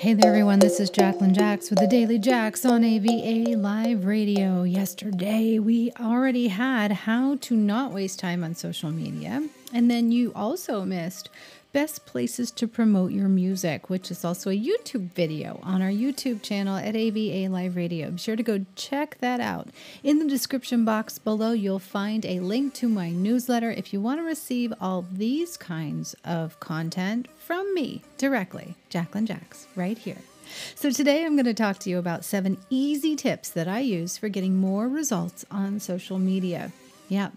Hey there, everyone. This is Jacqueline Jax with the Daily Jax on AVA Live Radio. Yesterday, we already had how to not waste time on social media. And then you also missed best places to promote your music, which is also a YouTube video on our YouTube channel at AVA Live Radio. Be sure to go check that out. In the description box below, you'll find a link to my newsletter if you want to receive all these kinds of content from me directly, Jacqueline Jax, right here. So, today I'm going to talk to you about seven easy tips that I use for getting more results on social media. Yeah,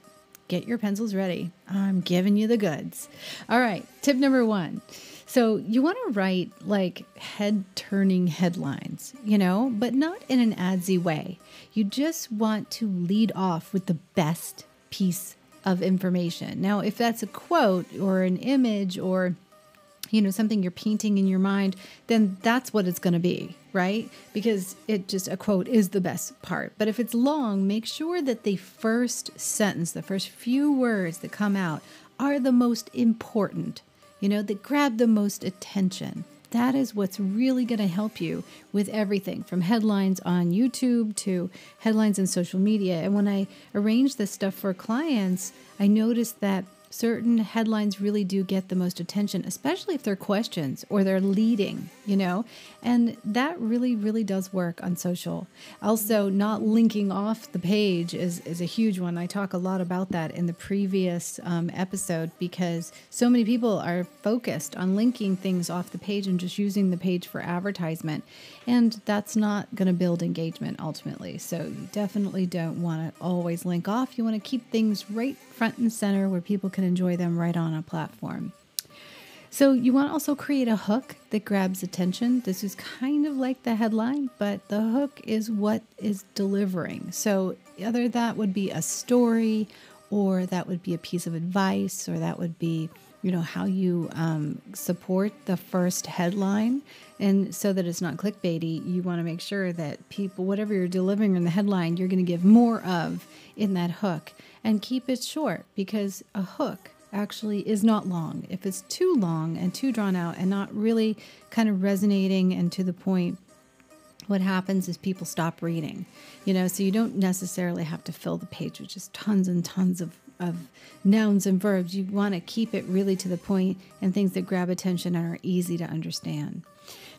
get your pencils ready. I'm giving you the goods. All right, tip number one. So, you want to write like head turning headlines, you know, but not in an adsy way. You just want to lead off with the best piece of information. Now, if that's a quote or an image or you know something you're painting in your mind then that's what it's going to be right? Because it just a quote is the best part. But if it's long make sure that the first sentence the first few words that come out are the most important you know that grab the most attention. That is what's really going to help you with everything from headlines on YouTube to headlines in social media. And when I arrange this stuff for clients, I noticed that certain headlines really do get the most attention, especially if they're questions or they're leading, you know? And that really, really does work on social. Also, not linking off the page is, is a huge one. I talk a lot about that in the previous um, episode because so many people are focused on linking things off the page and just using the page for advertisement. And that's not going to build engagement ultimately. So you definitely don't want to always link off. You want to keep things right front and center where people can enjoy them right on a platform. So you want to also create a hook that grabs attention. This is kind of like the headline, but the hook is what is delivering. So either that would be a story, or that would be a piece of advice, or that would be you know how you um, support the first headline. And so that it's not clickbaity you want to make sure that people whatever you're delivering in the headline you're going to give more of in that hook. And keep it short because a hook actually is not long. If it's too long and too drawn out and not really kind of resonating and to the point what happens is people stop reading you know? So you don't necessarily have to fill the page with just tons and tons of of nouns and verbs. You want to keep it really to the point and things that grab attention and are easy to understand.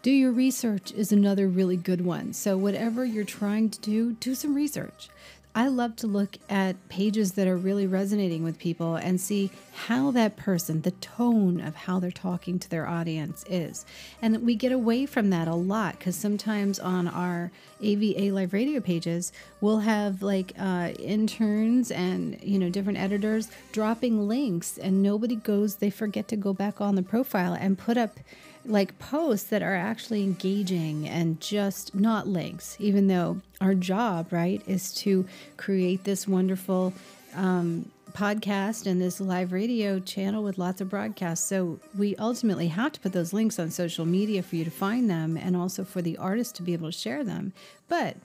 Do your research is another really good one. So, whatever you're trying to do, do some research. I love to look at pages that are really resonating with people and see how that person, the tone of how they're talking to their audience is. And we get away from that a lot because sometimes on our AVA live radio pages, we'll have like uh, interns and, you know, different editors dropping links and nobody goes, they forget to go back on the profile and put up like posts that are actually engaging and just not links, even though our job, right, is to create this wonderful um, podcast and this live radio channel with lots of broadcasts. So we ultimately have to put those links on social media for you to find them and also for the artist to be able to share them. But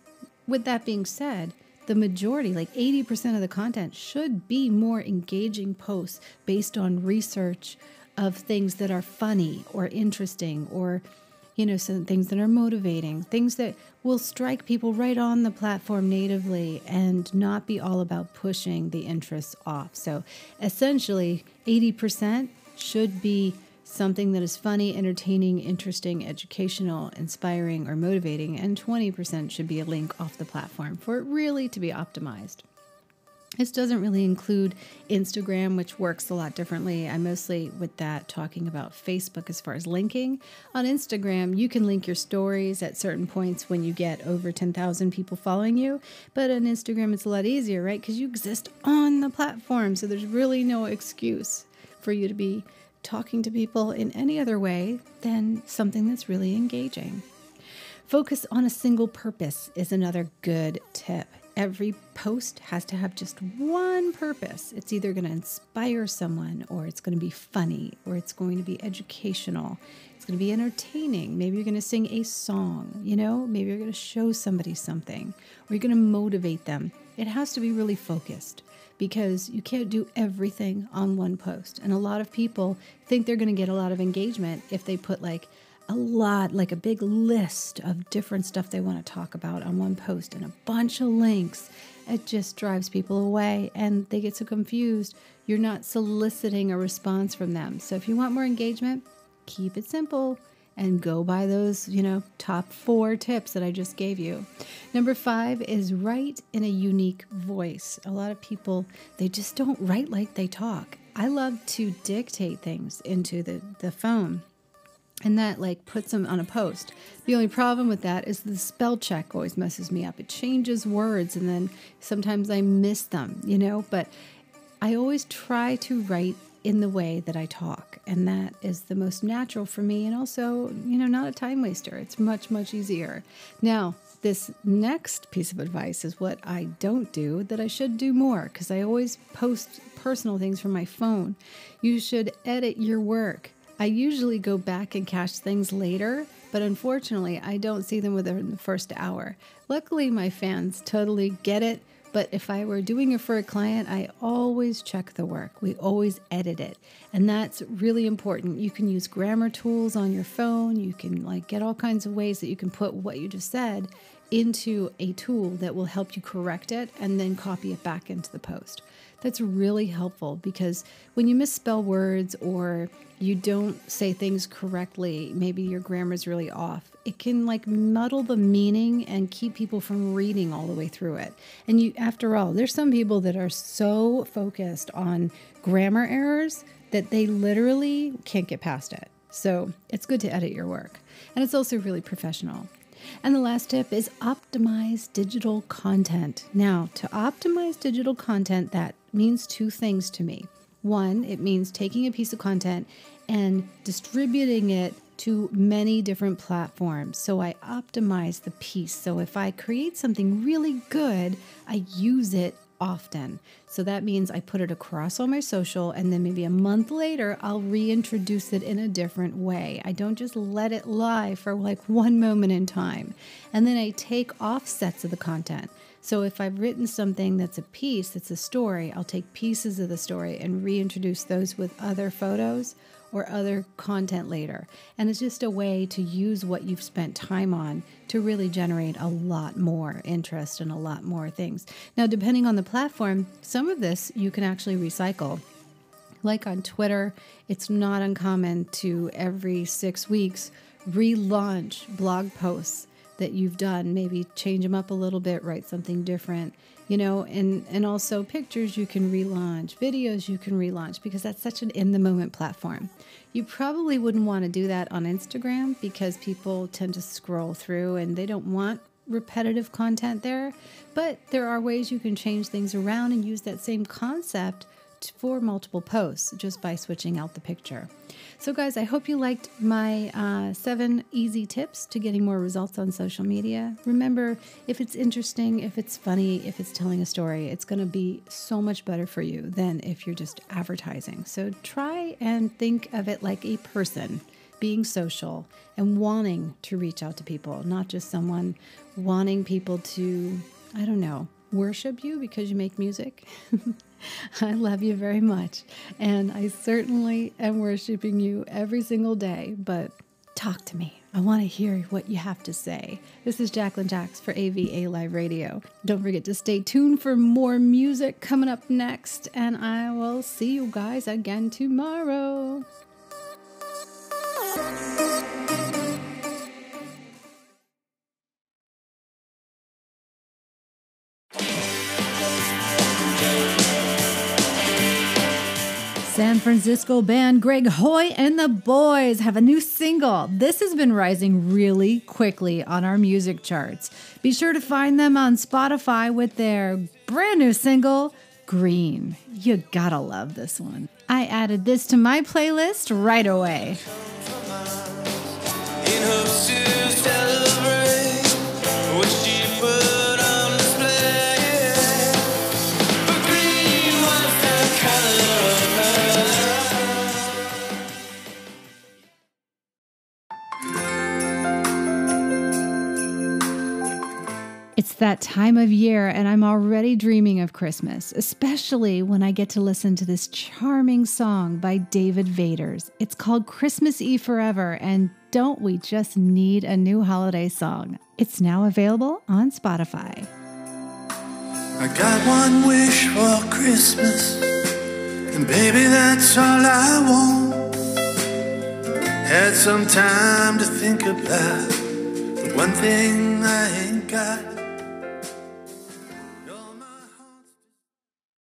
with that being said, the majority, like 80% of the content, should be more engaging posts based on research of things that are funny or interesting or you know some things that are motivating things that will strike people right on the platform natively and not be all about pushing the interests off. So essentially 80% should be something that is funny entertaining interesting educational inspiring or motivating and 20% should be a link off the platform for it really to be optimized this doesn't really include Instagram, which works a lot differently. I'm mostly with that talking about Facebook as far as linking. On Instagram, you can link your stories at certain points when you get over 10,000 people following you. But on Instagram, it's a lot easier, right? Because you exist on the platform. So there's really no excuse for you to be talking to people in any other way than something that's really engaging. Focus on a single purpose is another good tip every post has to have just one purpose. It's either going to inspire someone, or it's going to be funny, or it's going to be educational. It's going to be entertaining. Maybe you're going to sing a song, you know? Maybe you're going to show somebody something, or you're going to motivate them. It has to be really focused because you can't do everything on one post. And a lot of people think they're going to get a lot of engagement if they put like a lot, like a big list of different stuff they want to talk about on one post and a bunch of links, it just drives people away and they get so confused. You're not soliciting a response from them. So if you want more engagement, keep it simple and go by those, you know, top four tips that I just gave you. Number five is write in a unique voice. A lot of people, they just don't write like they talk. I love to dictate things into the, the phone and that like puts them on a post. The only problem with that is the spell check always messes me up. It changes words and then sometimes I miss them, you know, but I always try to write in the way that I talk. And that is the most natural for me and also, you know, not a time waster. It's much, much easier. Now, this next piece of advice is what I don't do that I should do more because I always post personal things from my phone. You should edit your work. I usually go back and catch things later, but unfortunately, I don't see them within the first hour. Luckily, my fans totally get it but if I were doing it for a client, I always check the work. We always edit it. And that's really important. You can use grammar tools on your phone. You can like get all kinds of ways that you can put what you just said into a tool that will help you correct it and then copy it back into the post. That's really helpful because when you misspell words or you don't say things correctly, maybe your grammar is really off, it can like muddle the meaning and keep people from reading all the way through it. And you after all, there's some people that are so focused on grammar errors that they literally can't get past it. So, it's good to edit your work. And it's also really professional. And the last tip is optimize digital content. Now, to optimize digital content, that means two things to me. One, it means taking a piece of content and distributing it to many different platforms. So I optimize the piece. So if I create something really good, I use it often. So that means I put it across all my social, and then maybe a month later, I'll reintroduce it in a different way. I don't just let it lie for like one moment in time. And then I take offsets of the content. So if I've written something that's a piece, that's a story, I'll take pieces of the story and reintroduce those with other photos or other content later. And it's just a way to use what you've spent time on to really generate a lot more interest and a lot more things. Now, depending on the platform, some of this you can actually recycle. Like on Twitter, it's not uncommon to every six weeks relaunch blog posts that you've done, maybe change them up a little bit, write something different you know and and also pictures you can relaunch videos you can relaunch because that's such an in the moment platform. You probably wouldn't want to do that on instagram because people tend to scroll through and they don't want repetitive content there but there are ways you can change things around and use that same concept for multiple posts just by switching out the picture. So, guys, I hope you liked my uh, seven easy tips to getting more results on social media. Remember, if it's interesting, if it's funny, if it's telling a story, it's going to be so much better for you than if you're just advertising. So, try and think of it like a person being social and wanting to reach out to people, not just someone wanting people to, I don't know, worship you because you make music. I love you very much. And I certainly am worshiping you every single day, but talk to me. I want to hear what you have to say. This is Jacqueline Jax for AVA Live Radio. Don't forget to stay tuned for more music coming up next, and I will see you guys again tomorrow. San Francisco band Greg Hoy and the Boys have a new single. This has been rising really quickly on our music charts. Be sure to find them on Spotify with their brand new single, Green. You gotta love this one. I added this to my playlist right away. It's that time of year, and I'm already dreaming of Christmas, especially when I get to listen to this charming song by David Vaders. It's called Christmas Eve Forever, and don't we just need a new holiday song? It's now available on Spotify. I got one wish for Christmas, and baby, that's all I want. Had some time to think about the one thing I ain't got.